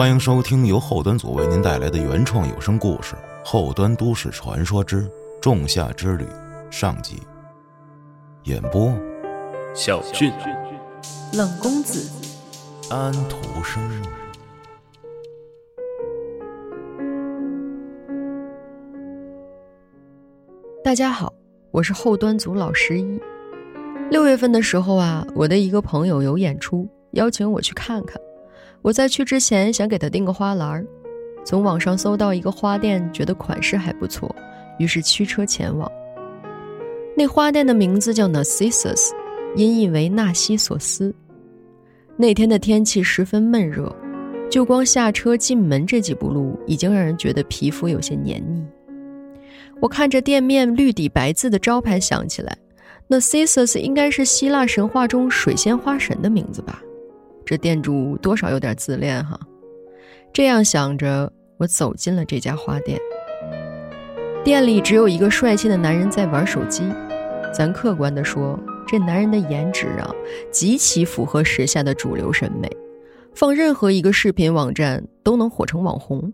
欢迎收听由后端组为您带来的原创有声故事《后端都市传说之仲夏之旅》上集。演播：小俊、冷公子、安徒生。大家好，我是后端组老十一。六月份的时候啊，我的一个朋友有演出，邀请我去看看。我在去之前想给他订个花篮儿，从网上搜到一个花店，觉得款式还不错，于是驱车前往。那花店的名字叫 Narcissus，音译为纳西索斯。那天的天气十分闷热，就光下车进门这几步路，已经让人觉得皮肤有些黏腻。我看着店面绿底白字的招牌，想起来，Narcissus 应该是希腊神话中水仙花神的名字吧。这店主多少有点自恋哈，这样想着，我走进了这家花店。店里只有一个帅气的男人在玩手机，咱客观的说，这男人的颜值啊，极其符合时下的主流审美，放任何一个视频网站都能火成网红。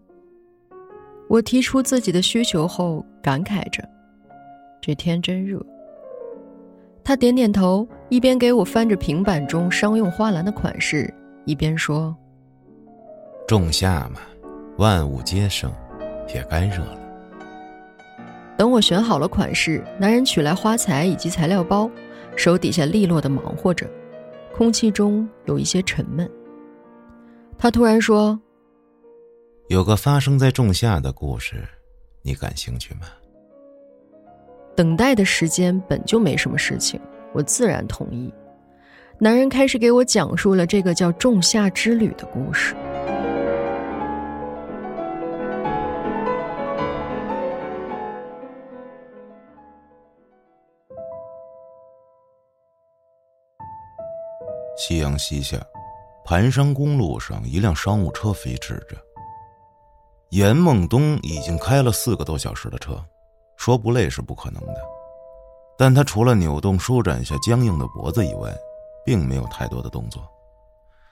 我提出自己的需求后，感慨着，这天真热。他点点头，一边给我翻着平板中商用花篮的款式，一边说：“仲夏嘛，万物皆生，也该热了。”等我选好了款式，男人取来花材以及材料包，手底下利落的忙活着，空气中有一些沉闷。他突然说：“有个发生在仲夏的故事，你感兴趣吗？”等待的时间本就没什么事情，我自然同意。男人开始给我讲述了这个叫“仲夏之旅”的故事。夕阳西下，盘山公路上一辆商务车飞驰着。严梦东已经开了四个多小时的车。说不累是不可能的，但他除了扭动、舒展下僵硬的脖子以外，并没有太多的动作，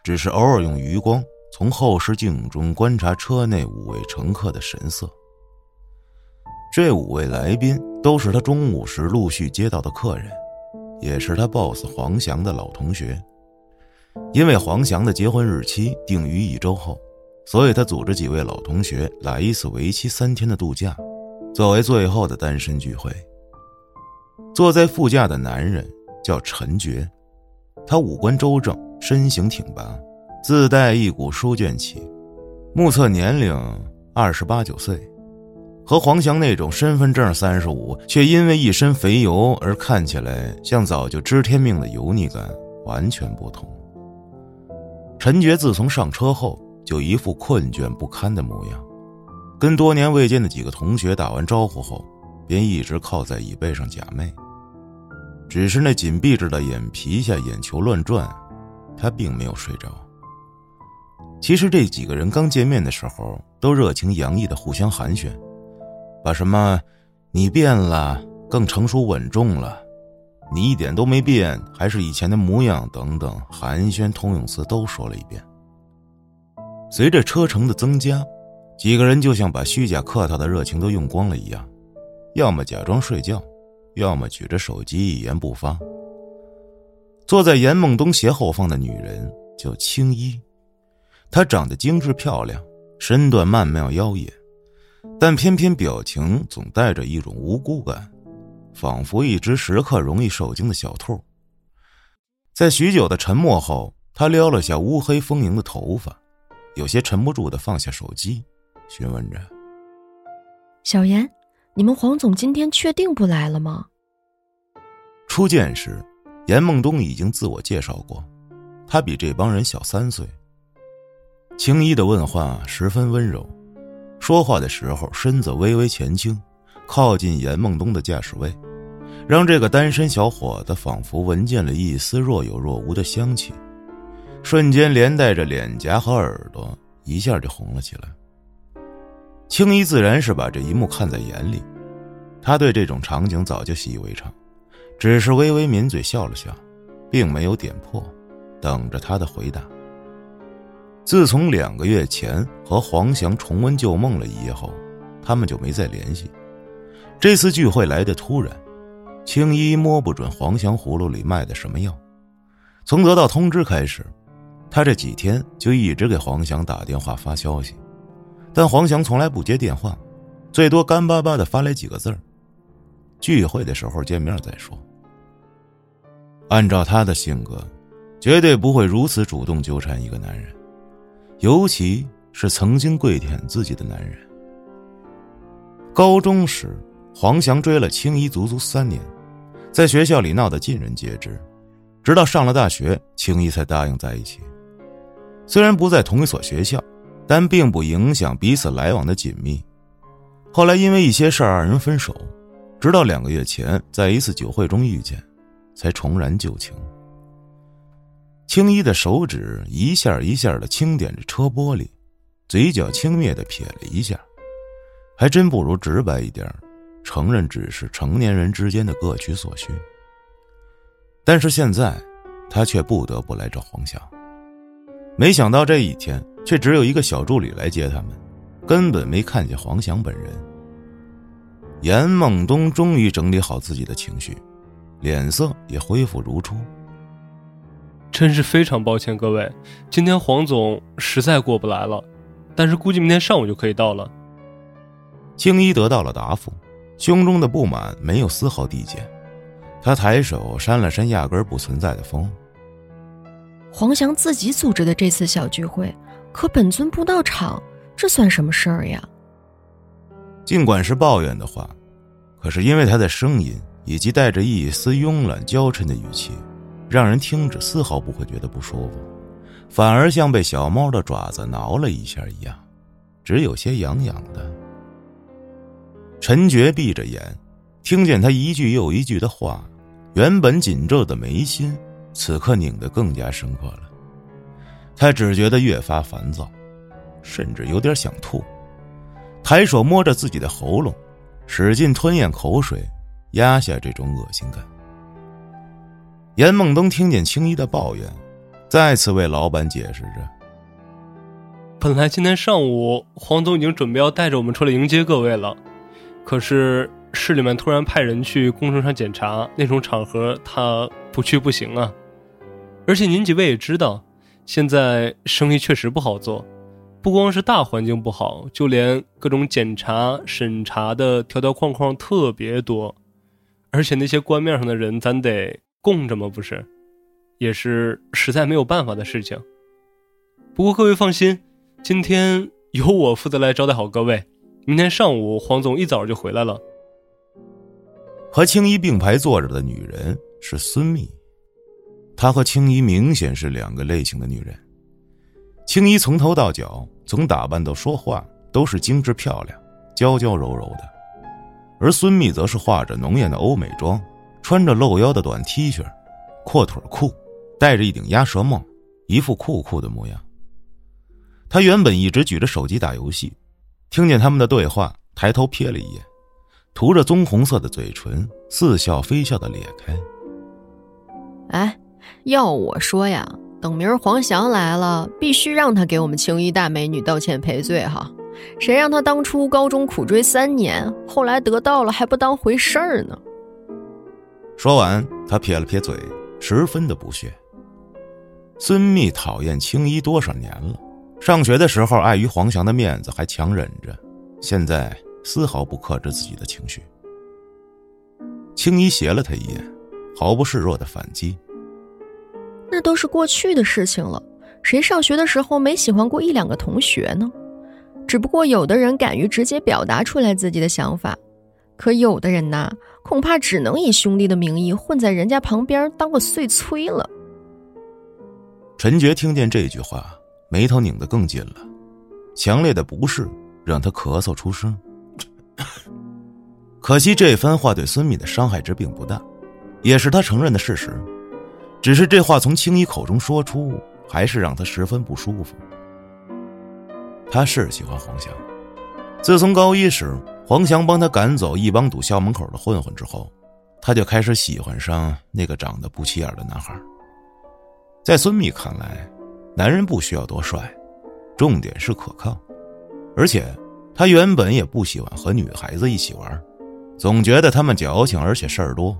只是偶尔用余光从后视镜中观察车内五位乘客的神色。这五位来宾都是他中午时陆续接到的客人，也是他 boss 黄翔的老同学。因为黄翔的结婚日期定于一周后，所以他组织几位老同学来一次为期三天的度假。作为最后的单身聚会，坐在副驾的男人叫陈觉，他五官周正，身形挺拔，自带一股书卷气，目测年龄二十八九岁，和黄翔那种身份证三十五却因为一身肥油而看起来像早就知天命的油腻感完全不同。陈觉自从上车后，就一副困倦不堪的模样。跟多年未见的几个同学打完招呼后，便一直靠在椅背上假寐。只是那紧闭着的眼皮下眼球乱转，他并没有睡着。其实这几个人刚见面的时候都热情洋溢的互相寒暄，把什么“你变了，更成熟稳重了”“你一点都没变，还是以前的模样”等等寒暄通用词都说了一遍。随着车程的增加。几个人就像把虚假客套的热情都用光了一样，要么假装睡觉，要么举着手机一言不发。坐在严梦东斜后方的女人叫青衣，她长得精致漂亮，身段曼妙妖冶，但偏偏表情总带着一种无辜感，仿佛一只时刻容易受惊的小兔。在许久的沉默后，她撩了下乌黑丰盈的头发，有些沉不住的放下手机。询问着：“小严，你们黄总今天确定不来了吗？”初见时，严梦东已经自我介绍过，他比这帮人小三岁。青衣的问话十分温柔，说话的时候身子微微前倾，靠近严梦东的驾驶位，让这个单身小伙子仿佛闻见了一丝若有若无的香气，瞬间连带着脸颊和耳朵一下就红了起来。青衣自然是把这一幕看在眼里，他对这种场景早就习以为常，只是微微抿嘴笑了笑，并没有点破，等着他的回答。自从两个月前和黄翔重温旧梦了一夜后，他们就没再联系。这次聚会来的突然，青衣摸不准黄翔葫芦里卖的什么药。从得到通知开始，他这几天就一直给黄翔打电话发消息，但黄翔从来不接电话，最多干巴巴的发来几个字儿：“聚会的时候见面再说。”按照他的性格，绝对不会如此主动纠缠一个男人，尤其是曾经跪舔自己的男人。高中时，黄翔追了青衣足足三年，在学校里闹得尽人皆知，直到上了大学，青衣才答应在一起。虽然不在同一所学校，但并不影响彼此来往的紧密。后来因为一些事儿，二人分手，直到两个月前，在一次酒会中遇见。才重燃旧情。青衣的手指一下一下的轻点着车玻璃，嘴角轻蔑的撇了一下，还真不如直白一点，承认只是成年人之间的各取所需。但是现在，他却不得不来找黄翔。没想到这一天，却只有一个小助理来接他们，根本没看见黄翔本人。严梦东终于整理好自己的情绪。脸色也恢复如初。真是非常抱歉，各位，今天黄总实在过不来了，但是估计明天上午就可以到了。青衣得到了答复，胸中的不满没有丝毫递减，他抬手扇了扇压根不存在的风。黄翔自己组织的这次小聚会，可本尊不到场，这算什么事儿呀？尽管是抱怨的话，可是因为他的声音。以及带着一丝慵懒娇嗔的语气，让人听着丝毫不会觉得不舒服，反而像被小猫的爪子挠了一下一样，只有些痒痒的。陈觉闭着眼，听见他一句又一句的话，原本紧皱的眉心，此刻拧得更加深刻了。他只觉得越发烦躁，甚至有点想吐，抬手摸着自己的喉咙，使劲吞咽口水。压下这种恶心感。严梦东听见青衣的抱怨，再次为老板解释着：“本来今天上午黄总已经准备要带着我们出来迎接各位了，可是市里面突然派人去工程上检查，那种场合他不去不行啊。而且您几位也知道，现在生意确实不好做，不光是大环境不好，就连各种检查审查的条条框框特别多。”而且那些官面上的人，咱得供着吗？不是，也是实在没有办法的事情。不过各位放心，今天由我负责来招待好各位。明天上午黄总一早就回来了。和青衣并排坐着的女人是孙密，她和青衣明显是两个类型的女人。青衣从头到脚，从打扮到说话，都是精致漂亮、娇娇柔柔的。而孙蜜则是化着浓艳的欧美妆，穿着露腰的短 T 恤，阔腿裤，戴着一顶鸭舌帽，一副酷酷的模样。他原本一直举着手机打游戏，听见他们的对话，抬头瞥了一眼，涂着棕红色的嘴唇，似笑非笑的咧开。哎，要我说呀，等明儿黄翔来了，必须让他给我们青衣大美女道歉赔罪哈。谁让他当初高中苦追三年，后来得到了还不当回事儿呢？说完，他撇了撇嘴，十分的不屑。孙密讨厌青衣多少年了？上学的时候碍于黄翔的面子还强忍着，现在丝毫不克制自己的情绪。青衣斜了他一眼，毫不示弱的反击：“那都是过去的事情了，谁上学的时候没喜欢过一两个同学呢？”只不过有的人敢于直接表达出来自己的想法，可有的人呐，恐怕只能以兄弟的名义混在人家旁边当个碎催了。陈觉听见这句话，眉头拧得更紧了，强烈的不适让他咳嗽出声。可惜这番话对孙敏的伤害值并不大，也是他承认的事实。只是这话从青衣口中说出，还是让他十分不舒服。他是喜欢黄翔，自从高一时黄翔帮他赶走一帮堵校门口的混混之后，他就开始喜欢上那个长得不起眼的男孩。在孙密看来，男人不需要多帅，重点是可靠，而且他原本也不喜欢和女孩子一起玩，总觉得他们矫情而且事儿多。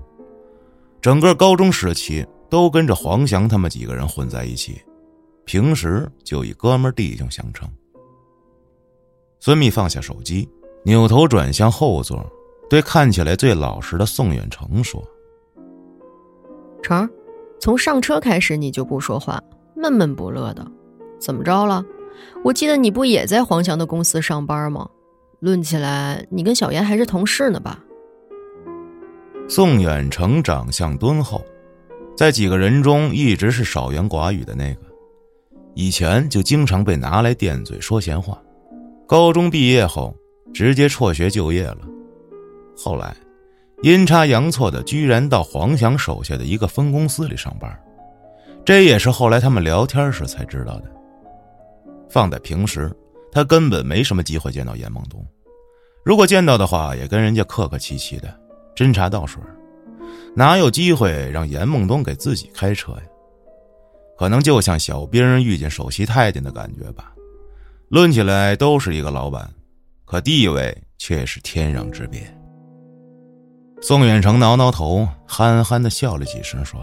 整个高中时期都跟着黄翔他们几个人混在一起，平时就以哥们弟兄相称。孙密放下手机，扭头转向后座，对看起来最老实的宋远成说：“成，从上车开始你就不说话，闷闷不乐的，怎么着了？我记得你不也在黄翔的公司上班吗？论起来，你跟小严还是同事呢吧？”宋远成长相敦厚，在几个人中一直是少言寡语的那个，以前就经常被拿来垫嘴说闲话。高中毕业后，直接辍学就业了。后来，阴差阳错的，居然到黄翔手下的一个分公司里上班。这也是后来他们聊天时才知道的。放在平时，他根本没什么机会见到严梦东。如果见到的话，也跟人家客客气气的，斟茶倒水，哪有机会让严梦东给自己开车呀？可能就像小兵遇见首席太监的感觉吧。论起来都是一个老板，可地位却是天壤之别。宋远成挠挠头，憨憨的笑了几声，说：“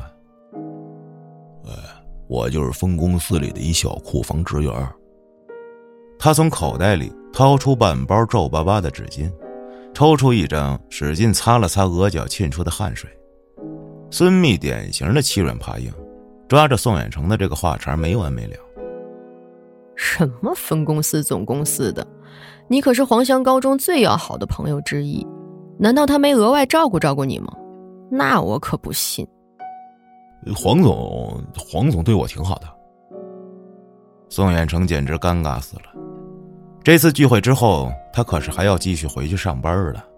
哎，我就是分公司里的一小库房职员。”他从口袋里掏出半包皱巴巴的纸巾，抽出一张，使劲擦了擦额角沁出的汗水。孙密典型的欺软怕硬，抓着宋远成的这个话茬没完没了。什么分公司、总公司的？你可是黄香高中最要好的朋友之一，难道他没额外照顾照顾你吗？那我可不信。黄总，黄总对我挺好的。宋远成简直尴尬死了。这次聚会之后，他可是还要继续回去上班的。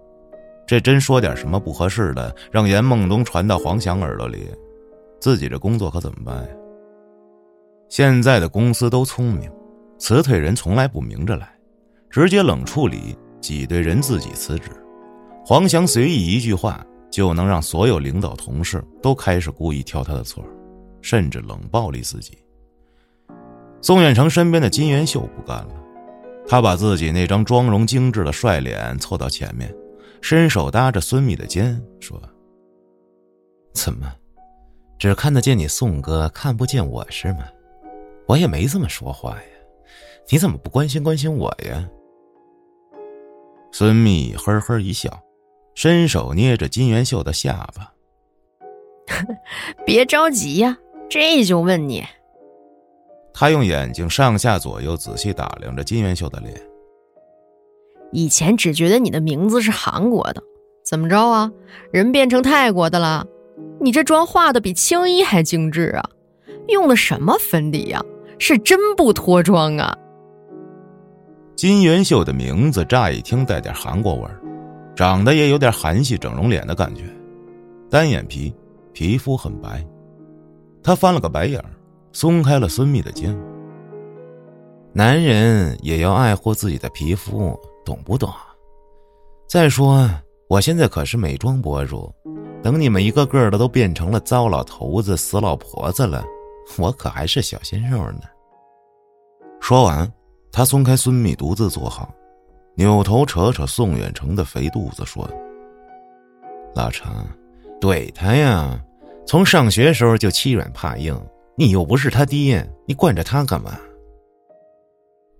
这真说点什么不合适的，让严梦东传到黄翔耳朵里，自己这工作可怎么办呀？现在的公司都聪明。辞退人从来不明着来，直接冷处理，挤兑人自己辞职。黄翔随意一句话，就能让所有领导同事都开始故意挑他的错，甚至冷暴力自己。宋远成身边的金元秀不干了，他把自己那张妆容精致的帅脸凑到前面，伸手搭着孙米的肩说：“怎么，只看得见你宋哥，看不见我是吗？我也没这么说话呀。”你怎么不关心关心我呀？孙密呵呵一笑，伸手捏着金元秀的下巴。别着急呀，这就问你。他用眼睛上下左右仔细打量着金元秀的脸。以前只觉得你的名字是韩国的，怎么着啊？人变成泰国的了？你这妆化的比青衣还精致啊！用的什么粉底呀？是真不脱妆啊！金元秀的名字乍一听带点韩国味儿，长得也有点韩系整容脸的感觉，单眼皮，皮肤很白。他翻了个白眼儿，松开了孙密的肩。男人也要爱护自己的皮肤，懂不懂？再说，我现在可是美妆博主，等你们一个个的都变成了糟老头子、死老婆子了，我可还是小鲜肉呢。说完。他松开孙密，独自坐好，扭头扯扯宋远成的肥肚子，说：“老程，怼他呀！从上学时候就欺软怕硬，你又不是他爹，你惯着他干嘛？”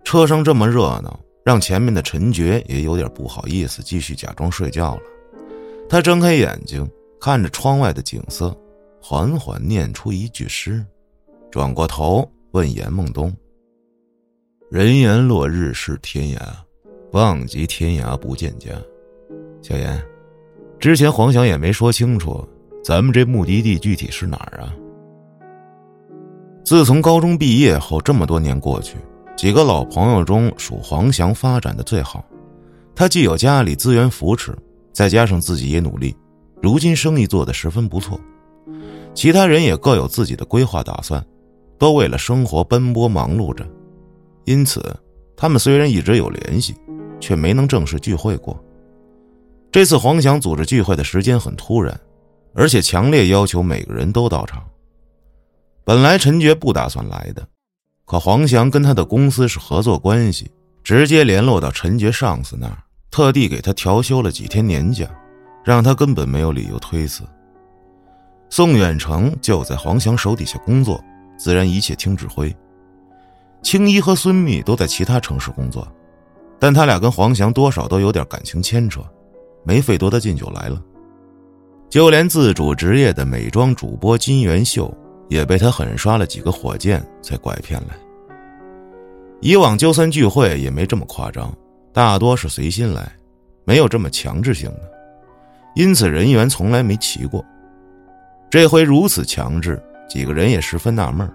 车上这么热闹，让前面的陈觉也有点不好意思，继续假装睡觉了。他睁开眼睛，看着窗外的景色，缓缓念出一句诗，转过头问严梦东。人言落日是天涯，望极天涯不见家。小严，之前黄翔也没说清楚，咱们这目的地具体是哪儿啊？自从高中毕业后，这么多年过去，几个老朋友中，属黄翔发展的最好。他既有家里资源扶持，再加上自己也努力，如今生意做得十分不错。其他人也各有自己的规划打算，都为了生活奔波忙碌着。因此，他们虽然一直有联系，却没能正式聚会过。这次黄翔组织聚会的时间很突然，而且强烈要求每个人都到场。本来陈觉不打算来的，可黄翔跟他的公司是合作关系，直接联络到陈杰上司那儿，特地给他调休了几天年假，让他根本没有理由推辞。宋远成就在黄翔手底下工作，自然一切听指挥。青衣和孙密都在其他城市工作，但他俩跟黄翔多少都有点感情牵扯，没费多大劲就来了。就连自主职业的美妆主播金元秀，也被他狠刷了几个火箭才拐骗来。以往就算聚会也没这么夸张，大多是随心来，没有这么强制性的，因此人员从来没齐过。这回如此强制，几个人也十分纳闷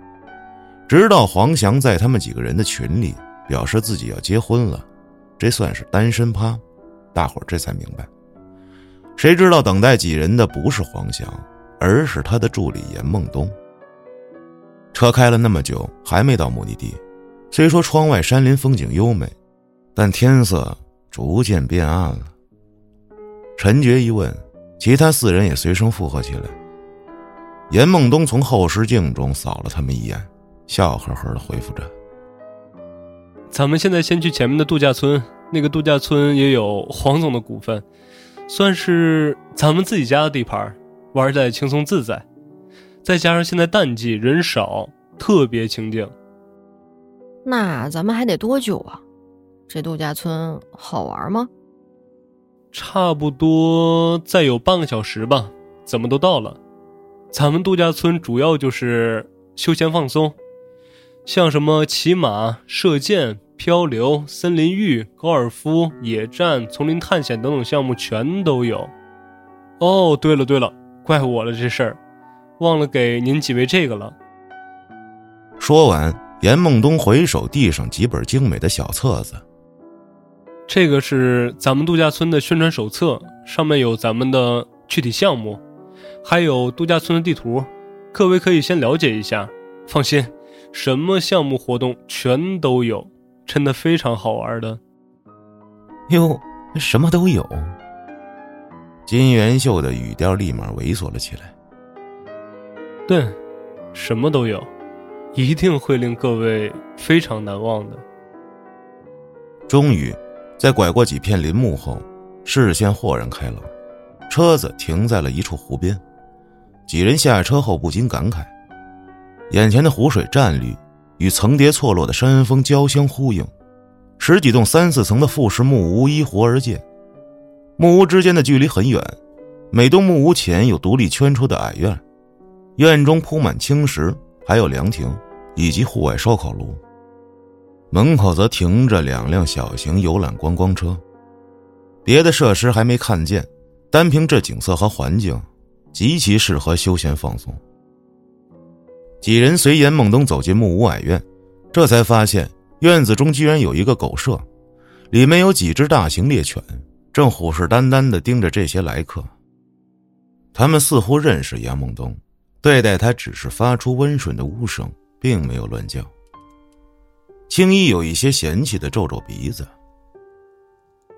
直到黄翔在他们几个人的群里表示自己要结婚了，这算是单身趴，大伙这才明白。谁知道等待几人的不是黄翔，而是他的助理严梦东。车开了那么久，还没到目的地。虽说窗外山林风景优美，但天色逐渐变暗了。陈觉一问，其他四人也随声附和起来。严梦东从后视镜中扫了他们一眼，笑呵呵的回复着：“咱们现在先去前面的度假村，那个度假村也有黄总的股份。”算是咱们自己家的地盘，玩起来轻松自在。再加上现在淡季，人少，特别清静。那咱们还得多久啊？这度假村好玩吗？差不多再有半个小时吧，怎么都到了。咱们度假村主要就是休闲放松，像什么骑马、射箭。漂流、森林浴、高尔夫、野战、丛林探险等等项目全都有。哦，对了对了，怪我了这事儿，忘了给您几位这个了。说完，严梦东回手递上几本精美的小册子。这个是咱们度假村的宣传手册，上面有咱们的具体项目，还有度假村的地图，各位可以先了解一下。放心，什么项目活动全都有。真的非常好玩的，哟，什么都有。金元秀的语调立马猥琐了起来。对，什么都有，一定会令各位非常难忘的。终于，在拐过几片林木后，视线豁然开朗，车子停在了一处湖边。几人下车后不禁感慨：眼前的湖水湛绿。与层叠错落的山峰交相呼应，十几栋三四层的复式木屋依湖而建。木屋之间的距离很远，每栋木屋前有独立圈出的矮院，院中铺满青石，还有凉亭以及户外烧烤炉。门口则停着两辆小型游览观光车。别的设施还没看见，单凭这景色和环境，极其适合休闲放松。几人随严梦东走进木屋矮院，这才发现院子中居然有一个狗舍，里面有几只大型猎犬，正虎视眈眈地盯着这些来客。他们似乎认识杨梦东，对待它只是发出温顺的呜声，并没有乱叫。青衣有一些嫌弃的皱皱鼻子：“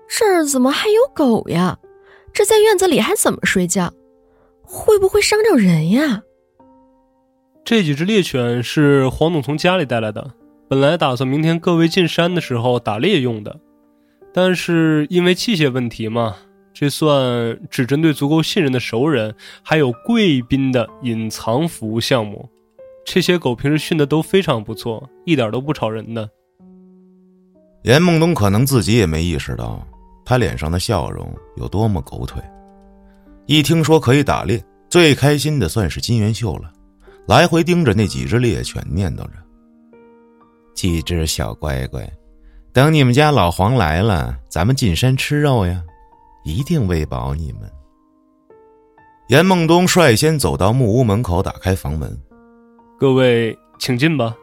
这儿怎么还有狗呀？这在院子里还怎么睡觉？会不会伤着人呀？”这几只猎犬是黄总从家里带来的，本来打算明天各位进山的时候打猎用的，但是因为器械问题嘛，这算只针对足够信任的熟人，还有贵宾的隐藏服务项目。这些狗平时训的都非常不错，一点都不吵人的。严梦东可能自己也没意识到，他脸上的笑容有多么狗腿。一听说可以打猎，最开心的算是金元秀了。来回盯着那几只猎犬，念叨着：“几只小乖乖，等你们家老黄来了，咱们进山吃肉呀，一定喂饱你们。”严梦东率先走到木屋门口，打开房门：“各位请进吧。”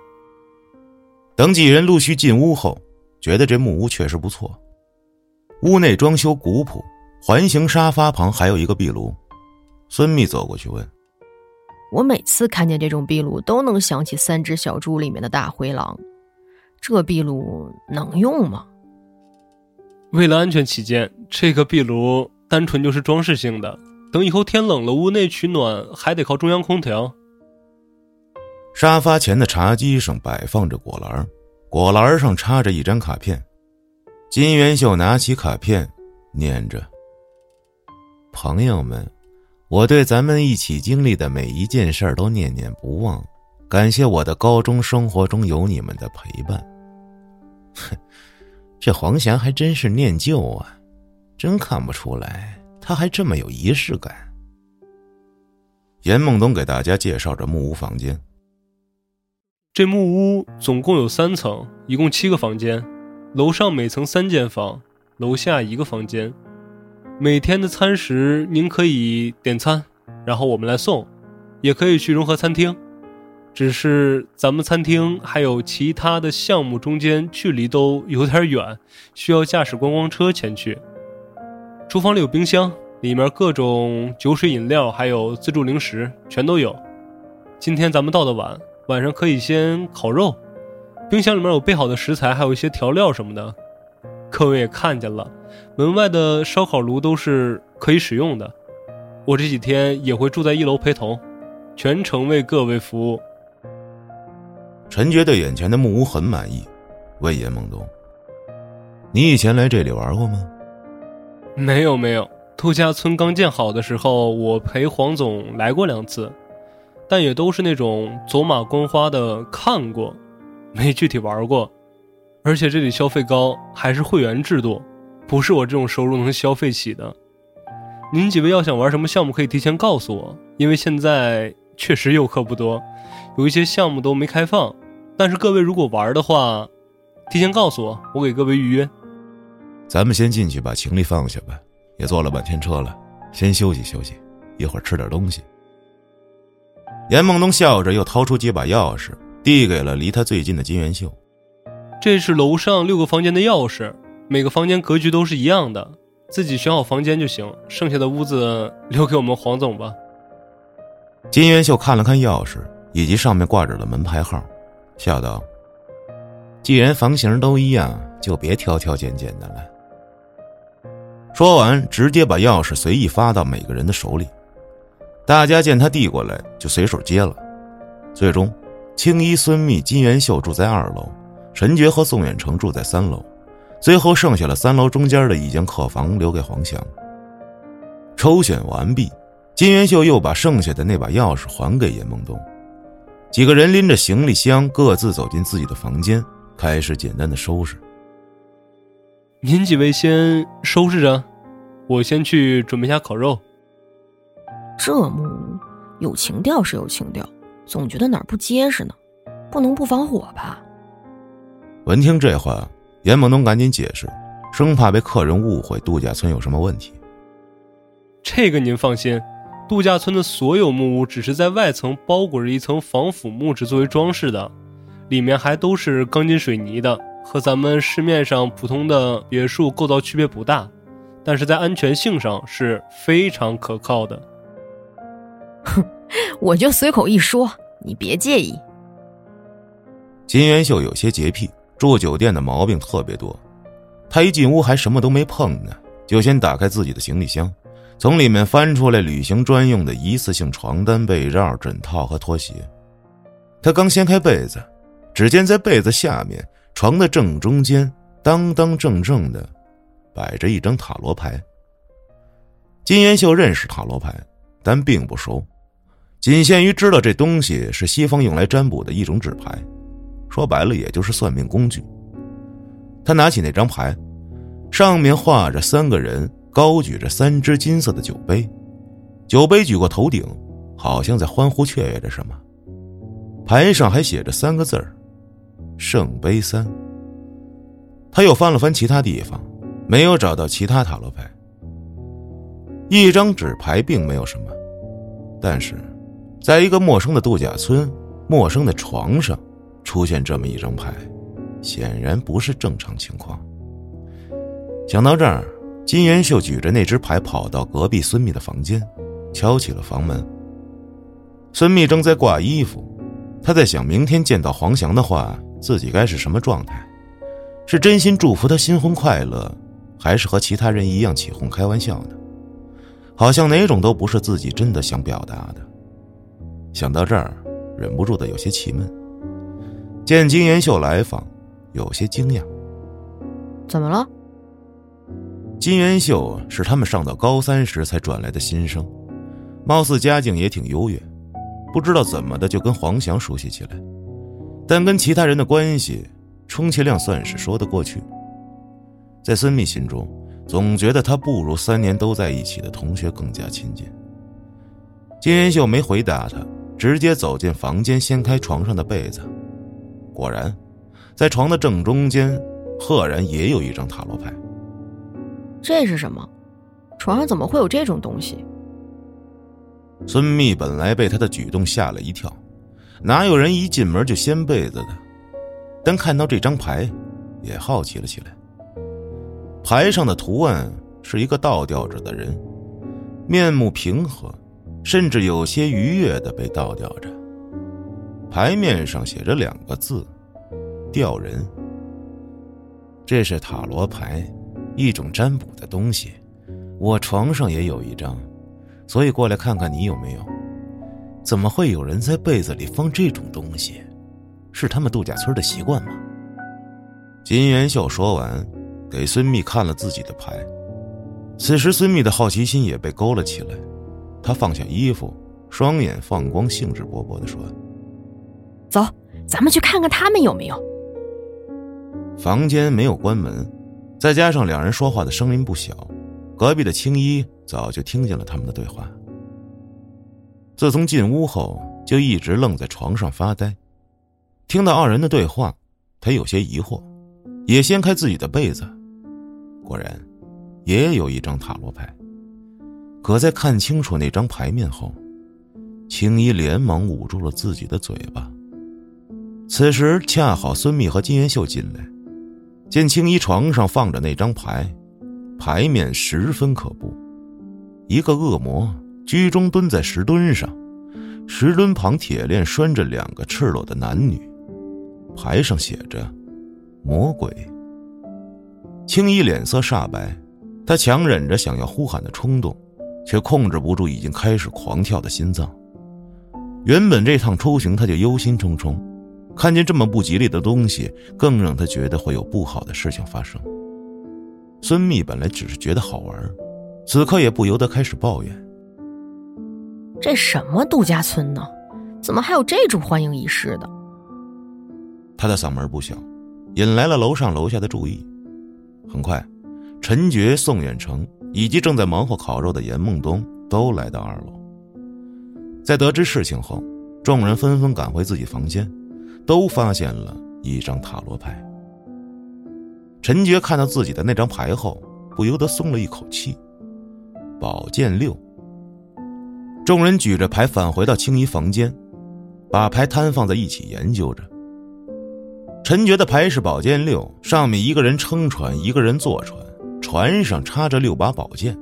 等几人陆续进屋后，觉得这木屋确实不错。屋内装修古朴，环形沙发旁还有一个壁炉。孙密走过去问。我每次看见这种壁炉，都能想起《三只小猪》里面的大灰狼。这壁炉能用吗？为了安全起见，这个壁炉单纯就是装饰性的。等以后天冷了，屋内取暖还得靠中央空调。沙发前的茶几上摆放着果篮，果篮上插着一张卡片。金元秀拿起卡片，念着：“朋友们，我对咱们一起经历的每一件事都念念不忘，感谢我的高中生活中有你们的陪伴。”哼，这黄翔还真是念旧啊，真看不出来他还这么有仪式感。严梦东给大家介绍着木屋房间。这木屋总共有三层，一共七个房间。楼上每层三间房，楼下一个房间。每天的餐食您可以点餐，然后我们来送，也可以去融合餐厅。只是咱们餐厅还有其他的项目中间距离都有点远，需要驾驶观光车前去。厨房里有冰箱，里面各种酒水饮料还有自助零食全都有。今天咱们到的晚，晚上可以先烤肉。冰箱里面有备好的食材，还有一些调料什么的。各位也看见了，门外的烧烤炉都是可以使用的。我这几天也会住在一楼陪同，全程为各位服务。陈觉对眼前的木屋很满意，问严梦东：“你以前来这里玩过吗？”“没有，没有。度假村刚建好的时候，我陪黄总来过两次，但也都是那种走马观花的看过。”没具体玩过，而且这里消费高，还是会员制度，不是我这种收入能消费起的。您几位要想玩什么项目，可以提前告诉我，因为现在确实游客不多，有一些项目都没开放。但是各位如果玩的话，提前告诉我，我给各位预约。咱们先进去把行李放下吧，也坐了半天车了，先休息休息，一会儿吃点东西。严梦东笑着，又掏出几把钥匙。递给了离他最近的金元秀，这是楼上六个房间的钥匙，每个房间格局都是一样的，自己选好房间就行，剩下的屋子留给我们黄总吧。金元秀看了看钥匙以及上面挂着的门牌号，笑道：“既然房型都一样，就别挑挑拣拣的了。”说完，直接把钥匙随意发到每个人的手里，大家见他递过来，就随手接了，最终。青衣、孙密、金元秀住在二楼，陈觉和宋远成住在三楼，最后剩下了三楼中间的一间客房留给黄翔。抽选完毕，金元秀又把剩下的那把钥匙还给严梦东。几个人拎着行李箱，各自走进自己的房间，开始简单的收拾。您几位先收拾着，我先去准备下烤肉。这木屋有情调是有情调。总觉得哪儿不结实呢，不能不防火吧？闻听这话，严猛东赶紧解释，生怕被客人误会度假村有什么问题。这个您放心，度假村的所有木屋只是在外层包裹着一层防腐木质作为装饰的，里面还都是钢筋水泥的，和咱们市面上普通的别墅构造区别不大，但是在安全性上是非常可靠的。哼。我就随口一说，你别介意。金元秀有些洁癖，住酒店的毛病特别多。他一进屋还什么都没碰呢，就先打开自己的行李箱，从里面翻出来旅行专用的一次性床单、被罩、枕套和拖鞋。他刚掀开被子，只见在被子下面床的正中间，当当正正的摆着一张塔罗牌。金元秀认识塔罗牌，但并不熟。仅限于知道这东西是西方用来占卜的一种纸牌，说白了也就是算命工具。他拿起那张牌，上面画着三个人高举着三只金色的酒杯，酒杯举过头顶，好像在欢呼雀跃着什么。牌上还写着三个字儿：“圣杯三。”他又翻了翻其他地方，没有找到其他塔罗牌。一张纸牌并没有什么，但是。在一个陌生的度假村，陌生的床上，出现这么一张牌，显然不是正常情况。想到这儿，金元秀举着那只牌跑到隔壁孙密的房间，敲起了房门。孙密正在挂衣服，他在想明天见到黄翔的话，自己该是什么状态？是真心祝福他新婚快乐，还是和其他人一样起哄开玩笑呢？好像哪种都不是自己真的想表达的。想到这儿，忍不住的有些气闷。见金元秀来访，有些惊讶。怎么了？金元秀是他们上到高三时才转来的新生，貌似家境也挺优越，不知道怎么的就跟黄翔熟悉起来，但跟其他人的关系，充其量算是说得过去。在孙密心中，总觉得他不如三年都在一起的同学更加亲近。金元秀没回答他，直接走进房间，掀开床上的被子，果然，在床的正中间，赫然也有一张塔罗牌。这是什么？床上怎么会有这种东西？孙密本来被他的举动吓了一跳，哪有人一进门就掀被子的？但看到这张牌，也好奇了起来。牌上的图案是一个倒吊着的人，面目平和，甚至有些愉悦的被倒吊着。牌面上写着两个字：“吊人。”这是塔罗牌。一种占卜的东西，我床上也有一张，所以过来看看你有没有。怎么会有人在被子里放这种东西？是他们度假村的习惯吗？金元秀说完，给孙密看了自己的牌。此时，孙密的好奇心也被勾了起来，他放下衣服，双眼放光，兴致勃勃地说：“走，咱们去看看他们有没有。”房间没有关门。再加上两人说话的声音不小，隔壁的青衣早就听见了他们的对话。自从进屋后，就一直愣在床上发呆。听到二人的对话，他有些疑惑，也掀开自己的被子，果然，也有一张塔罗牌。可在看清楚那张牌面后，青衣连忙捂住了自己的嘴巴。此时恰好孙密和金元秀进来。见青衣床上放着那张牌，牌面十分可怖。一个恶魔居中蹲在石墩上，石墩旁铁链拴着两个赤裸的男女，牌上写着“魔鬼”。青衣脸色煞白，他强忍着想要呼喊的冲动，却控制不住已经开始狂跳的心脏。原本这趟出行他就忧心忡忡。看见这么不吉利的东西，更让他觉得会有不好的事情发生。孙密本来只是觉得好玩，此刻也不由得开始抱怨：“这什么度假村呢？怎么还有这种欢迎仪式的？”他的嗓门不小，引来了楼上楼下的注意。很快，陈觉、宋远成以及正在忙活烤肉的严梦东都来到二楼。在得知事情后，众人纷纷赶回自己房间。都发现了一张塔罗牌。陈觉看到自己的那张牌后，不由得松了一口气。宝剑六。众人举着牌返回到青衣房间，把牌摊放在一起研究着。陈觉的牌是宝剑六，上面一个人撑船，一个人坐船，船上插着六把宝剑，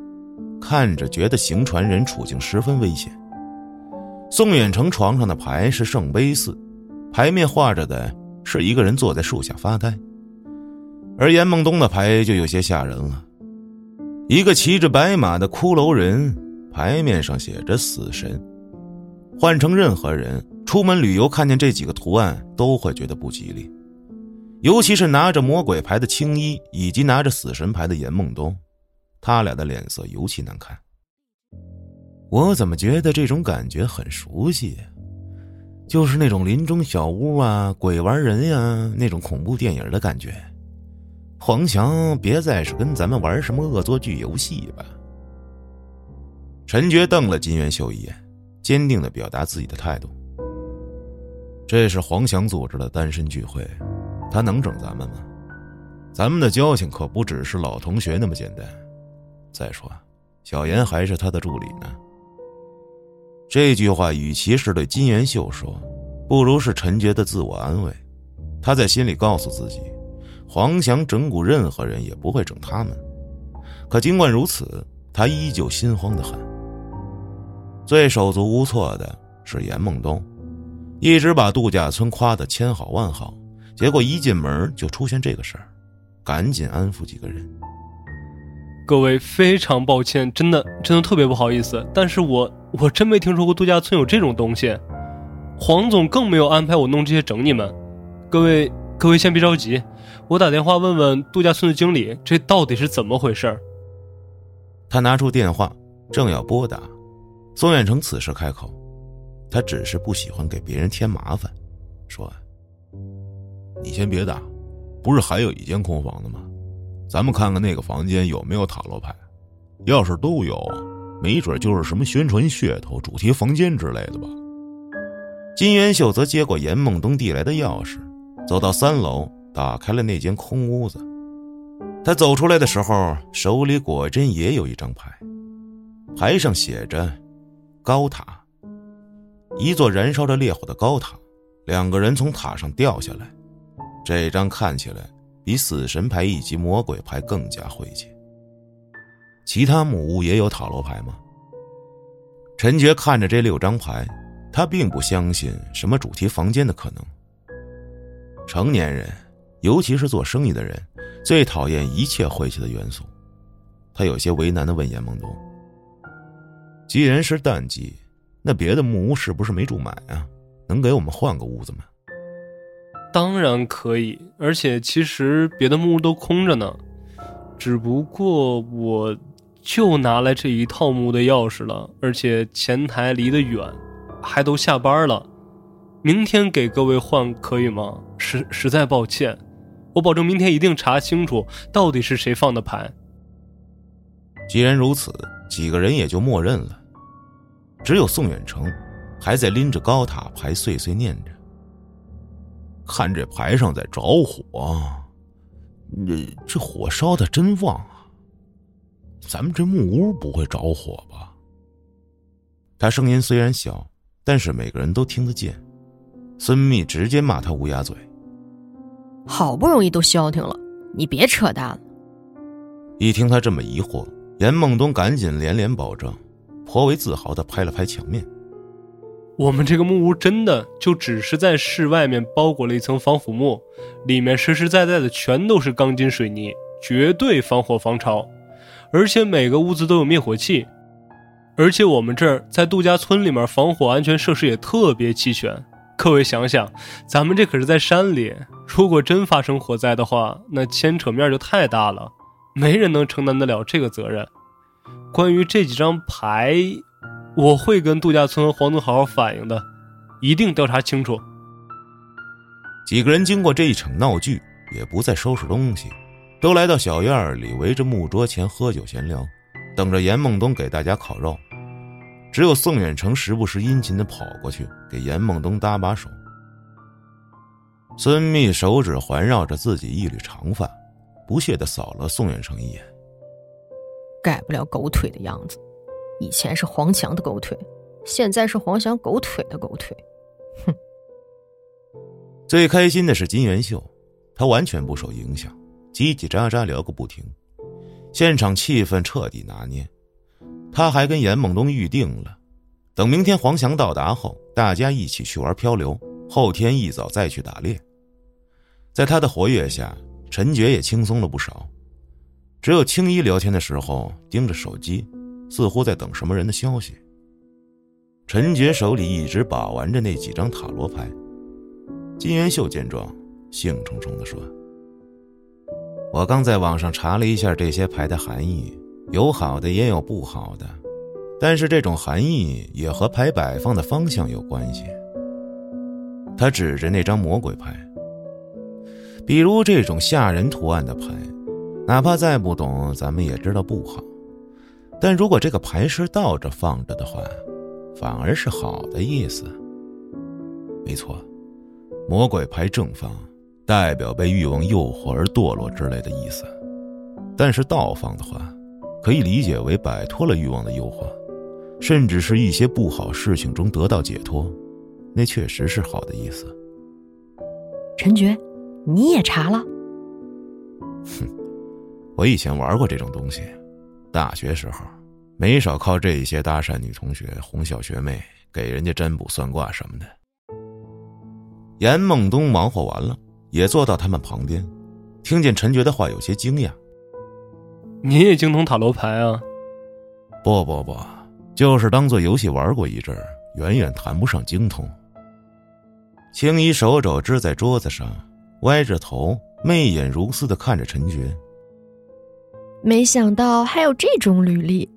看着觉得行船人处境十分危险。宋远成床上的牌是圣杯四。牌面画着的是一个人坐在树下发呆，而严梦东的牌就有些吓人了，一个骑着白马的骷髅人，牌面上写着“死神”。换成任何人出门旅游，看见这几个图案都会觉得不吉利，尤其是拿着魔鬼牌的青衣以及拿着死神牌的严梦东，他俩的脸色尤其难看。我怎么觉得这种感觉很熟悉？就是那种林中小屋啊，鬼玩人呀，那种恐怖电影的感觉。黄强，别再是跟咱们玩什么恶作剧游戏吧？陈觉瞪了金元秀一眼，坚定的表达自己的态度。这是黄翔组织的单身聚会，他能整咱们吗？咱们的交情可不只是老同学那么简单。再说，小严还是他的助理呢。这句话与其是对金元秀说，不如是陈杰的自我安慰。他在心里告诉自己，黄翔整蛊任何人也不会整他们。可尽管如此，他依旧心慌的很。最手足无措的是严梦东，一直把度假村夸得千好万好，结果一进门就出现这个事儿，赶紧安抚几个人。各位非常抱歉，真的真的特别不好意思，但是我我真没听说过度假村有这种东西。黄总更没有安排我弄这些整你们。各位，各位先别着急，我打电话问问度假村的经理，这到底是怎么回事他拿出电话，正要拨打，宋远成此时开口：“他只是不喜欢给别人添麻烦，说，你先别打，不是还有一间空房子吗？咱们看看那个房间有没有塔罗牌，要是都有，没准就是什么宣传噱头、主题房间之类的吧。”金元秀则接过严梦东递来的钥匙，走到三楼，打开了那间空屋子。他走出来的时候，手里果真也有一张牌，牌上写着“高塔”，一座燃烧着烈火的高塔，两个人从塔上掉下来。这张看起来比死神牌以及魔鬼牌更加晦气。其他木屋也有塔罗牌吗？陈觉看着这六张牌。他并不相信什么主题房间的可能。成年人，尤其是做生意的人，最讨厌一切晦气的元素。他有些为难的问严梦东：“既然是淡季，那别的木屋是不是没住满啊？能给我们换个屋子吗？”“当然可以，而且其实别的木屋都空着呢，只不过我就拿来这一套木的钥匙了，而且前台离得远。”还都下班了，明天给各位换可以吗？实实在抱歉，我保证明天一定查清楚到底是谁放的牌。既然如此，几个人也就默认了。只有宋远成还在拎着高塔牌碎碎念着：“看这牌上在着火，这这火烧的真旺啊！咱们这木屋不会着火吧？”他声音虽然小。但是每个人都听得见，孙密直接骂他乌鸦嘴。好不容易都消停了，你别扯淡了。一听他这么疑惑，严梦东赶紧连连保证，颇为自豪的拍了拍墙面：“我们这个木屋真的就只是在室外面包裹了一层防腐木，里面实实在在的全都是钢筋水泥，绝对防火防潮，而且每个屋子都有灭火器。”而且我们这儿在度假村里面，防火安全设施也特别齐全。各位想想，咱们这可是在山里，如果真发生火灾的话，那牵扯面就太大了，没人能承担得了这个责任。关于这几张牌，我会跟度假村黄总好好反映的，一定调查清楚。几个人经过这一场闹剧，也不再收拾东西，都来到小院里，围着木桌前喝酒闲聊，等着严梦东给大家烤肉。只有宋远成时不时殷勤的跑过去给严梦东搭把手。孙密手指环绕着自己一缕长发，不屑的扫了宋远成一眼。改不了狗腿的样子，以前是黄强的狗腿，现在是黄翔狗腿的狗腿。哼！最开心的是金元秀，他完全不受影响，叽叽喳喳聊个不停，现场气氛彻底拿捏。他还跟严梦东预定了，等明天黄翔到达后，大家一起去玩漂流，后天一早再去打猎。在他的活跃下，陈觉也轻松了不少。只有青衣聊天的时候盯着手机，似乎在等什么人的消息。陈觉手里一直把玩着那几张塔罗牌。金元秀见状，兴冲冲地说：“我刚在网上查了一下这些牌的含义。”有好的，也有不好的，但是这种含义也和牌摆放的方向有关系。他指着那张魔鬼牌，比如这种吓人图案的牌，哪怕再不懂，咱们也知道不好。但如果这个牌是倒着放着的话，反而是好的意思。没错，魔鬼牌正方代表被欲望诱惑而堕落之类的意思，但是倒放的话。可以理解为摆脱了欲望的诱惑，甚至是一些不好事情中得到解脱，那确实是好的意思。陈觉，你也查了？哼，我以前玩过这种东西，大学时候没少靠这些搭讪女同学、哄小学妹，给人家占卜算卦什么的。严梦东忙活完了，也坐到他们旁边，听见陈觉的话，有些惊讶。你也精通塔罗牌啊？不不不，就是当做游戏玩过一阵儿，远远谈不上精通。青衣手肘支在桌子上，歪着头，媚眼如丝的看着陈觉。没想到还有这种履历，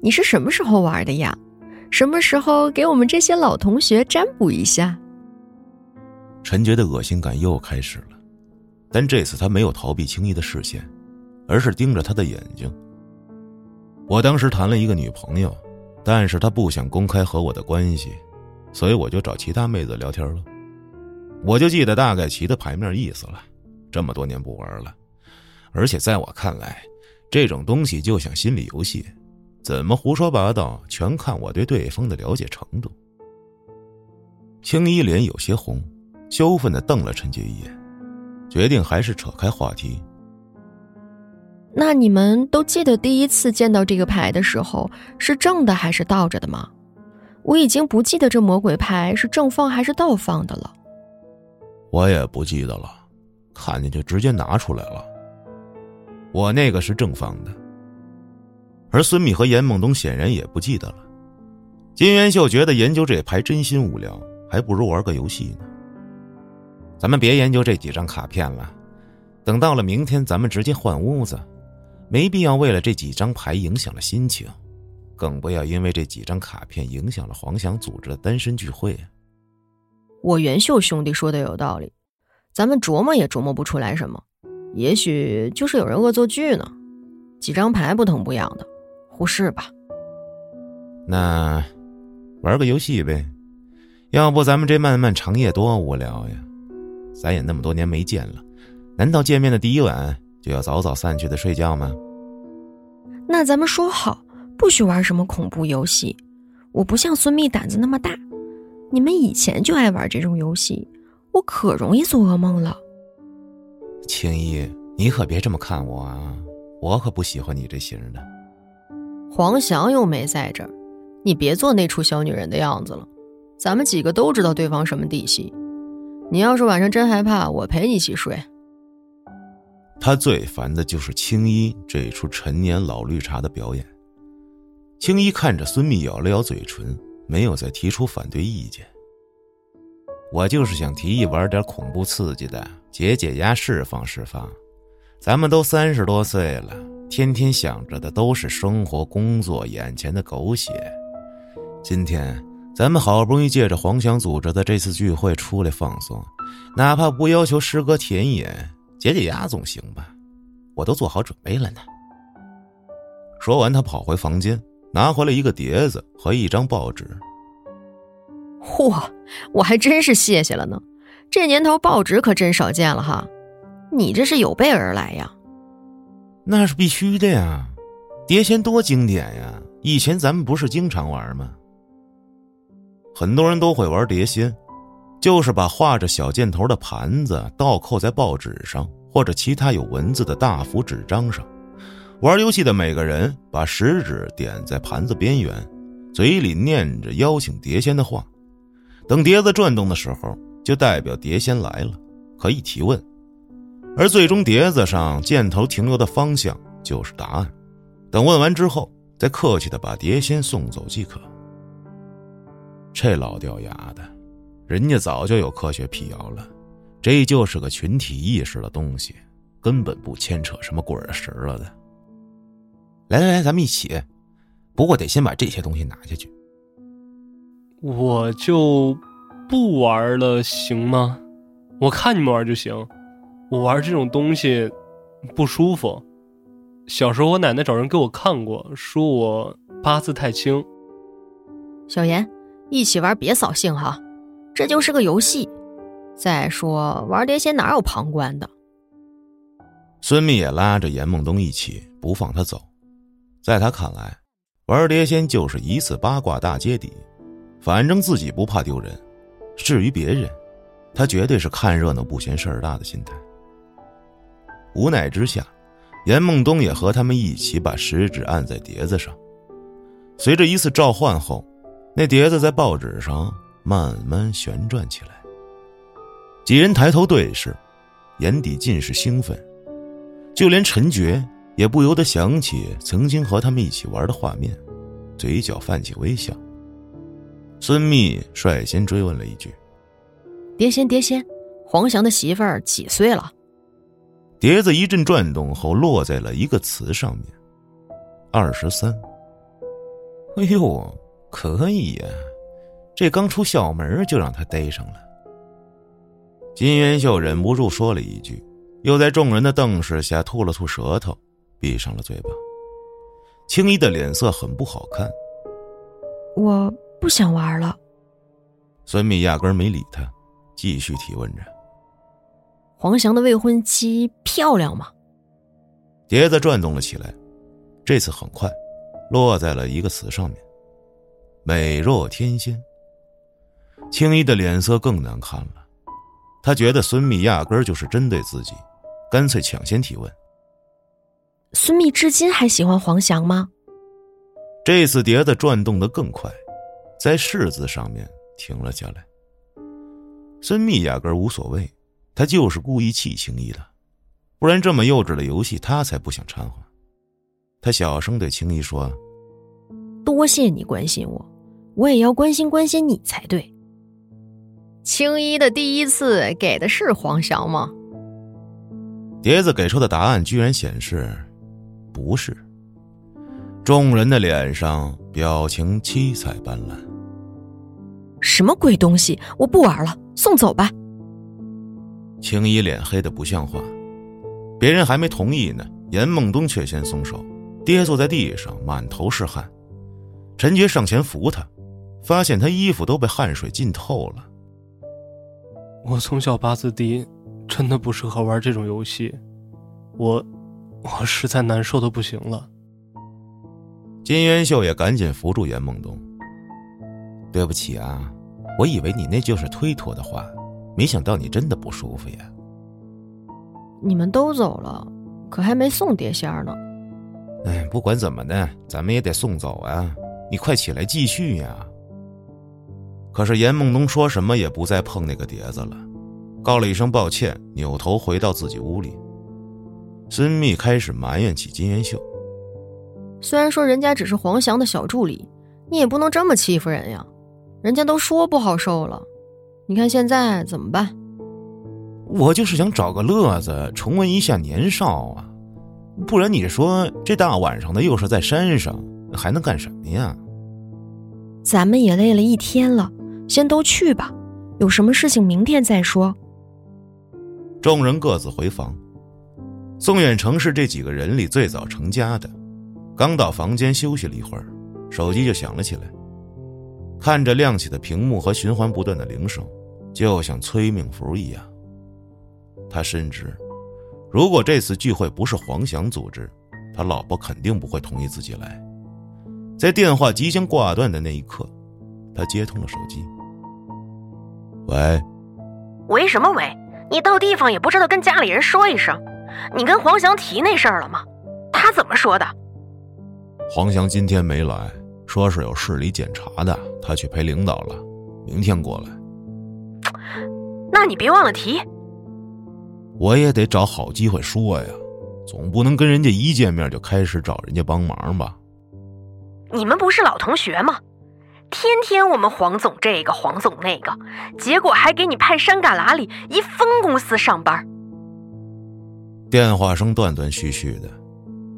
你是什么时候玩的呀？什么时候给我们这些老同学占卜一下？陈觉的恶心感又开始了，但这次他没有逃避青衣的视线，而是盯着他的眼睛。我当时谈了一个女朋友，但是他不想公开和我的关系，所以我就找其他妹子聊天了。我就记得大概其的牌面意思了，这么多年不玩了，而且在我看来。这种东西就像心理游戏，怎么胡说八道，全看我对对方的了解程度。青衣脸有些红，羞愤的瞪了陈杰一眼，决定还是扯开话题。那你们都记得第一次见到这个牌的时候是正的还是倒着的吗？我已经不记得这魔鬼牌是正放还是倒放的了。我也不记得了，看见就直接拿出来了。我那个是正方的，而孙敏和严梦东显然也不记得了。金元秀觉得研究这牌真心无聊，还不如玩个游戏呢。咱们别研究这几张卡片了，等到了明天，咱们直接换屋子，没必要为了这几张牌影响了心情，更不要因为这几张卡片影响了黄翔组织的单身聚会。我元秀兄弟说的有道理，咱们琢磨也琢磨不出来什么。也许就是有人恶作剧呢，几张牌不疼不痒的，忽视吧。那玩个游戏呗，要不咱们这漫漫长夜多无聊呀？咱也那么多年没见了，难道见面的第一晚就要早早散去的睡觉吗？那咱们说好，不许玩什么恐怖游戏。我不像孙密胆子那么大，你们以前就爱玩这种游戏，我可容易做噩梦了。青衣，你可别这么看我啊！我可不喜欢你这型的。黄翔又没在这儿，你别做那出小女人的样子了。咱们几个都知道对方什么底细。你要是晚上真害怕，我陪你一起睡。他最烦的就是青衣这出陈年老绿茶的表演。青衣看着孙密，咬了咬嘴唇，没有再提出反对意见。我就是想提议玩点恐怖刺激的。解解压，释放释放。咱们都三十多岁了，天天想着的都是生活、工作、眼前的狗血。今天咱们好不容易借着黄翔组织的这次聚会出来放松，哪怕不要求诗歌田野，解解压总行吧？我都做好准备了呢。说完，他跑回房间，拿回来一个碟子和一张报纸。嚯，我还真是谢谢了呢。这年头报纸可真少见了哈，你这是有备而来呀？那是必须的呀，碟仙多经典呀！以前咱们不是经常玩吗？很多人都会玩碟仙，就是把画着小箭头的盘子倒扣在报纸上或者其他有文字的大幅纸张上。玩游戏的每个人把食指点在盘子边缘，嘴里念着邀请碟仙的话，等碟子转动的时候。就代表碟仙来了，可以提问，而最终碟子上箭头停留的方向就是答案。等问完之后，再客气的把碟仙送走即可。这老掉牙的，人家早就有科学辟谣了，这就是个群体意识的东西，根本不牵扯什么鬼神了的。来来来，咱们一起，不过得先把这些东西拿下去。我就。不玩了行吗？我看你们玩就行。我玩这种东西不舒服。小时候我奶奶找人给我看过，说我八字太轻。小严，一起玩别扫兴哈，这就是个游戏。再说玩碟仙哪有旁观的？孙密也拉着严梦东一起，不放他走。在他看来，玩碟仙就是一次八卦大揭底，反正自己不怕丢人。至于别人，他绝对是看热闹不嫌事儿大的心态。无奈之下，严梦东也和他们一起把食指按在碟子上。随着一次召唤后，那碟子在报纸上慢慢旋转起来。几人抬头对视，眼底尽是兴奋，就连陈觉也不由得想起曾经和他们一起玩的画面，嘴角泛起微笑。孙密率先追问了一句：“碟仙，碟仙，黄翔的媳妇儿几岁了？碟子一阵转动后，落在了一个词上面，二十三。哎呦，可以呀，这刚出校门就让他逮上了。金元秀忍不住说了一句，又在众人的瞪视下吐了吐舌头，闭上了嘴巴。青衣的脸色很不好看。我不想玩了。孙密压根没理他，继续提问着：“黄翔的未婚妻漂亮吗？”碟子转动了起来，这次很快，落在了一个词上面：“美若天仙。”青衣的脸色更难看了。他觉得孙密压根儿就是针对自己，干脆抢先提问。孙密至今还喜欢黄翔吗？这次碟子转动的更快，在“是”字上面停了下来。孙密压根儿无所谓，他就是故意气青衣的，不然这么幼稚的游戏他才不想掺和。他小声对青衣说：“多谢你关心我，我也要关心关心你才对。”青衣的第一次给的是黄翔吗？碟子给出的答案居然显示，不是。众人的脸上表情七彩斑斓。什么鬼东西！我不玩了，送走吧。青衣脸黑的不像话，别人还没同意呢，严梦东却先松手，跌坐在地上，满头是汗。陈觉上前扶他，发现他衣服都被汗水浸透了。我从小八字低，真的不适合玩这种游戏，我，我实在难受的不行了。金元秀也赶紧扶住严梦东。对不起啊，我以为你那就是推脱的话，没想到你真的不舒服呀。你们都走了，可还没送碟仙呢。哎，不管怎么的，咱们也得送走啊！你快起来继续呀。可是严梦东说什么也不再碰那个碟子了，告了一声抱歉，扭头回到自己屋里。孙密开始埋怨起金元秀。虽然说人家只是黄翔的小助理，你也不能这么欺负人呀。人家都说不好受了，你看现在怎么办？我就是想找个乐子，重温一下年少啊！不然你说这大晚上的又是在山上，还能干什么呀？咱们也累了一天了。先都去吧，有什么事情明天再说。众人各自回房。宋远成是这几个人里最早成家的，刚到房间休息了一会儿，手机就响了起来。看着亮起的屏幕和循环不断的铃声，就像催命符一样。他深知，如果这次聚会不是黄翔组织，他老婆肯定不会同意自己来。在电话即将挂断的那一刻。他接通了手机。喂，喂什么喂？你到地方也不知道跟家里人说一声。你跟黄翔提那事儿了吗？他怎么说的？黄翔今天没来，说是有市里检查的，他去陪领导了，明天过来。那你别忘了提。我也得找好机会说呀，总不能跟人家一见面就开始找人家帮忙吧？你们不是老同学吗？天天我们黄总这个黄总那个，结果还给你派山旮旯里一分公司上班。电话声断断续续的，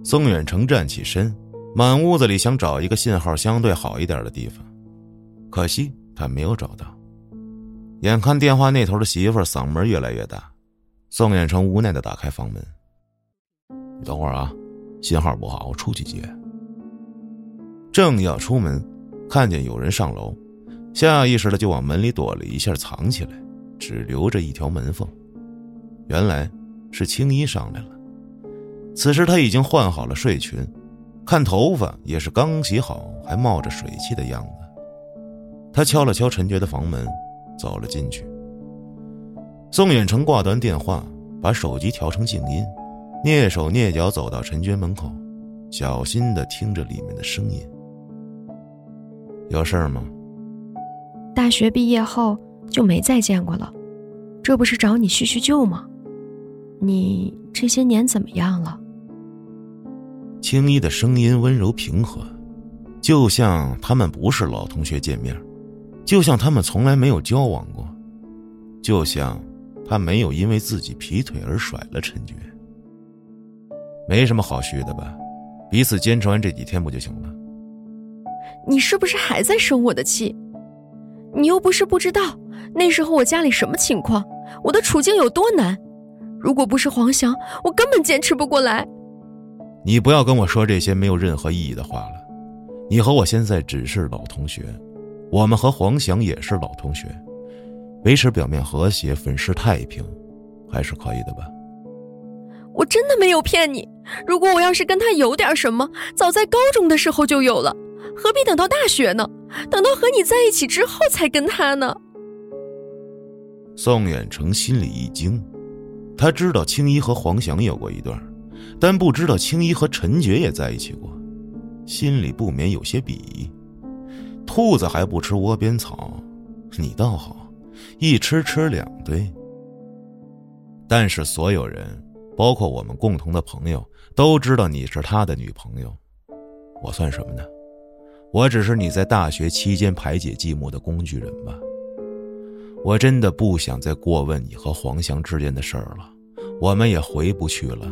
宋远成站起身，满屋子里想找一个信号相对好一点的地方，可惜他没有找到。眼看电话那头的媳妇嗓门越来越大，宋远成无奈的打开房门：“你等会儿啊，信号不好，我出去接。”正要出门。看见有人上楼，下意识的就往门里躲了一下，藏起来，只留着一条门缝。原来是青衣上来了。此时他已经换好了睡裙，看头发也是刚洗好，还冒着水汽的样子。他敲了敲陈觉的房门，走了进去。宋远成挂断电话，把手机调成静音，蹑手蹑脚走到陈觉门口，小心的听着里面的声音。有事儿吗？大学毕业后就没再见过了，这不是找你叙叙旧吗？你这些年怎么样了？青衣的声音温柔平和，就像他们不是老同学见面，就像他们从来没有交往过，就像他没有因为自己劈腿而甩了陈觉。没什么好虚的吧，彼此坚持完这几天不就行了？你是不是还在生我的气？你又不是不知道，那时候我家里什么情况，我的处境有多难。如果不是黄翔，我根本坚持不过来。你不要跟我说这些没有任何意义的话了。你和我现在只是老同学，我们和黄翔也是老同学，维持表面和谐，粉饰太平，还是可以的吧？我真的没有骗你。如果我要是跟他有点什么，早在高中的时候就有了，何必等到大学呢？等到和你在一起之后才跟他呢？宋远成心里一惊，他知道青衣和黄翔有过一段，但不知道青衣和陈觉也在一起过，心里不免有些鄙夷。兔子还不吃窝边草，你倒好，一吃吃两堆。但是所有人。包括我们共同的朋友都知道你是他的女朋友，我算什么呢？我只是你在大学期间排解寂寞的工具人吧。我真的不想再过问你和黄翔之间的事儿了，我们也回不去了，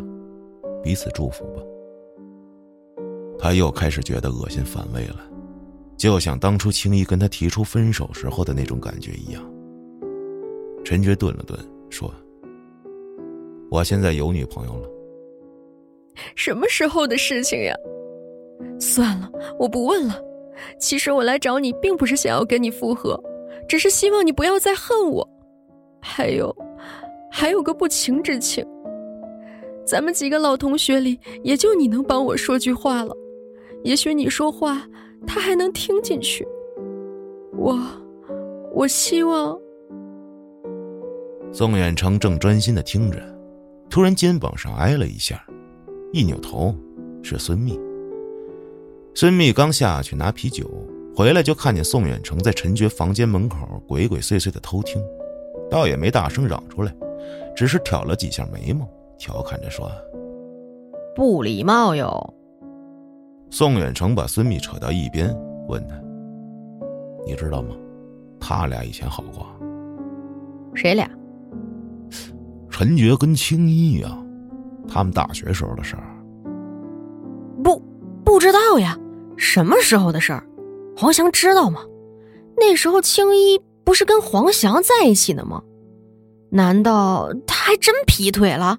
彼此祝福吧。他又开始觉得恶心反胃了，就像当初青衣跟他提出分手时候的那种感觉一样。陈觉顿了顿，说。我现在有女朋友了，什么时候的事情呀？算了，我不问了。其实我来找你，并不是想要跟你复合，只是希望你不要再恨我。还有，还有个不情之请。咱们几个老同学里，也就你能帮我说句话了。也许你说话，他还能听进去。我，我希望。宋远成正专心的听着。突然肩膀上挨了一下，一扭头，是孙密。孙密刚下去拿啤酒，回来就看见宋远成在陈觉房间门口鬼鬼祟祟的偷听，倒也没大声嚷出来，只是挑了几下眉毛，调侃着说：“不礼貌哟。”宋远成把孙密扯到一边，问他：“你知道吗？他俩以前好过。谁俩？”陈觉跟青衣呀，他们大学时候的事儿。不，不知道呀。什么时候的事儿？黄翔知道吗？那时候青衣不是跟黄翔在一起呢吗？难道他还真劈腿了？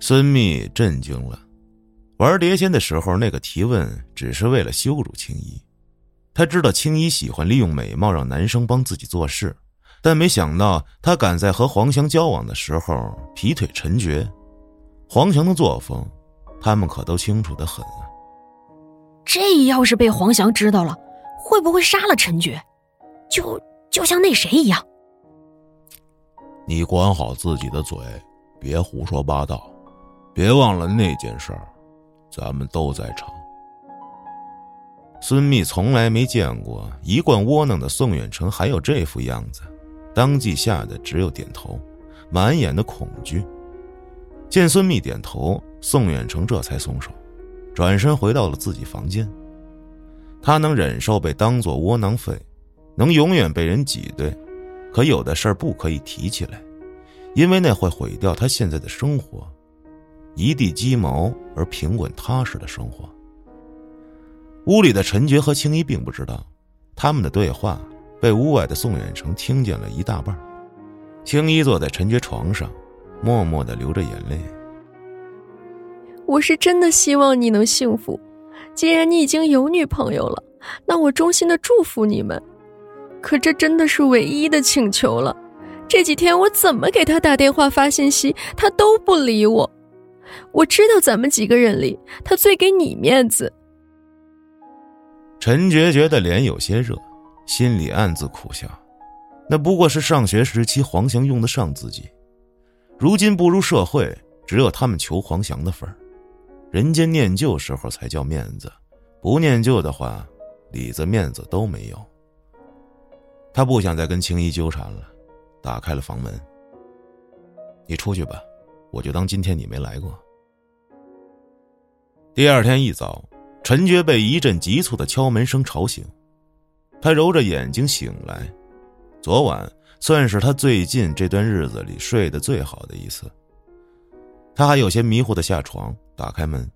孙密震惊了。玩碟仙的时候，那个提问只是为了羞辱青衣。他知道青衣喜欢利用美貌让男生帮自己做事。但没想到，他敢在和黄翔交往的时候劈腿陈觉。黄翔的作风，他们可都清楚的很啊。这要是被黄翔知道了，会不会杀了陈觉？就就像那谁一样？你管好自己的嘴，别胡说八道。别忘了那件事儿，咱们都在场。孙密从来没见过一贯窝囊的宋远成还有这副样子。当即吓得只有点头，满眼的恐惧。见孙密点头，宋远成这才松手，转身回到了自己房间。他能忍受被当作窝囊废，能永远被人挤兑，可有的事儿不可以提起来，因为那会毁掉他现在的生活，一地鸡毛而平稳踏实的生活。屋里的陈觉和青衣并不知道，他们的对话。被屋外的宋远成听见了一大半。青衣坐在陈觉床上，默默的流着眼泪。我是真的希望你能幸福。既然你已经有女朋友了，那我衷心的祝福你们。可这真的是唯一的请求了。这几天我怎么给他打电话发信息，他都不理我。我知道咱们几个人里，他最给你面子。陈觉觉的脸有些热。心里暗自苦笑，那不过是上学时期黄翔用得上自己，如今步入社会，只有他们求黄翔的份儿。人间念旧时候才叫面子，不念旧的话，里子面子都没有。他不想再跟青衣纠缠了，打开了房门。你出去吧，我就当今天你没来过。第二天一早，陈觉被一阵急促的敲门声吵醒。他揉着眼睛醒来，昨晚算是他最近这段日子里睡得最好的一次。他还有些迷糊的下床，打开门，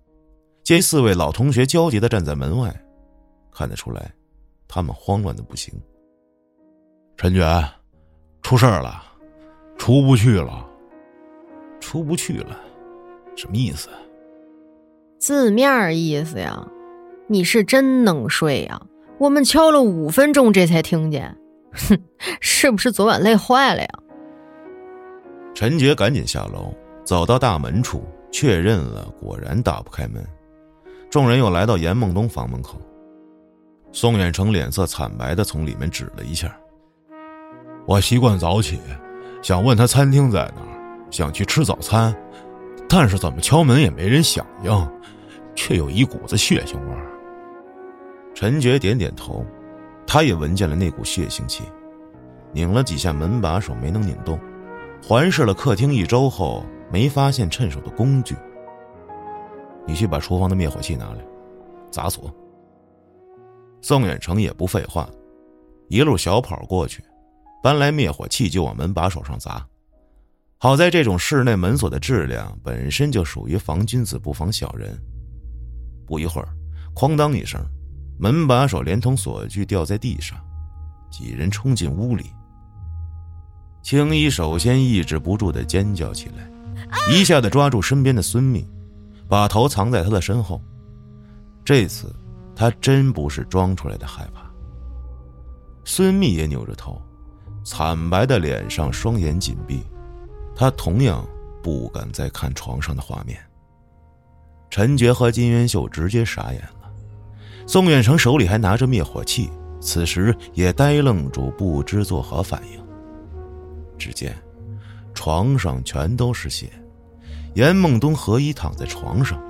见四位老同学焦急的站在门外，看得出来，他们慌乱的不行。陈觉，出事了，出不去了，出不去了，什么意思？字面意思呀，你是真能睡呀？我们敲了五分钟，这才听见。哼，是不是昨晚累坏了呀？陈杰赶紧下楼，走到大门处确认了，果然打不开门。众人又来到严梦东房门口，宋远成脸色惨白的从里面指了一下。我习惯早起，想问他餐厅在哪儿，想去吃早餐，但是怎么敲门也没人响应，却有一股子血腥味。陈觉点点头。他也闻见了那股血腥气，拧了几下门把手没能拧动，环视了客厅一周后没发现趁手的工具。你去把厨房的灭火器拿来，砸锁。宋远成也不废话，一路小跑过去，搬来灭火器就往门把手上砸。好在这种室内门锁的质量本身就属于防君子不防小人。不一会儿，哐当一声。门把手连同锁具掉在地上，几人冲进屋里。青衣首先抑制不住的尖叫起来，一下子抓住身边的孙密，把头藏在他的身后。这次，他真不是装出来的害怕。孙密也扭着头，惨白的脸上双眼紧闭，他同样不敢再看床上的画面。陈觉和金元秀直接傻眼了。宋远成手里还拿着灭火器，此时也呆愣住，不知作何反应。只见床上全都是血，严梦东何以躺在床上，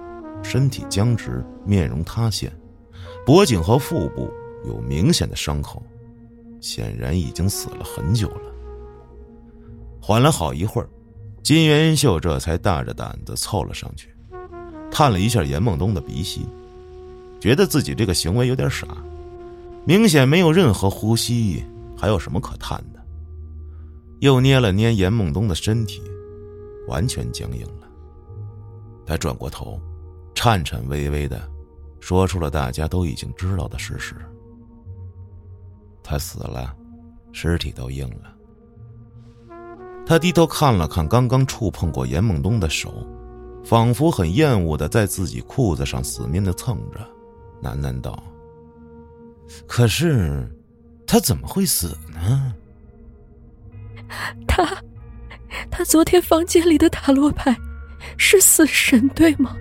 身体僵直，面容塌陷，脖颈和腹部有明显的伤口，显然已经死了很久了。缓了好一会儿，金元秀这才大着胆子凑了上去，探了一下严梦东的鼻息。觉得自己这个行为有点傻，明显没有任何呼吸，还有什么可探的？又捏了捏严梦东的身体，完全僵硬了。他转过头，颤颤巍巍的说出了大家都已经知道的事实：他死了，尸体都硬了。他低头看了看刚刚触碰过严梦东的手，仿佛很厌恶的在自己裤子上死命的蹭着。喃喃道：“可是，他怎么会死呢？他，他昨天房间里的塔罗牌是死神，对吗？”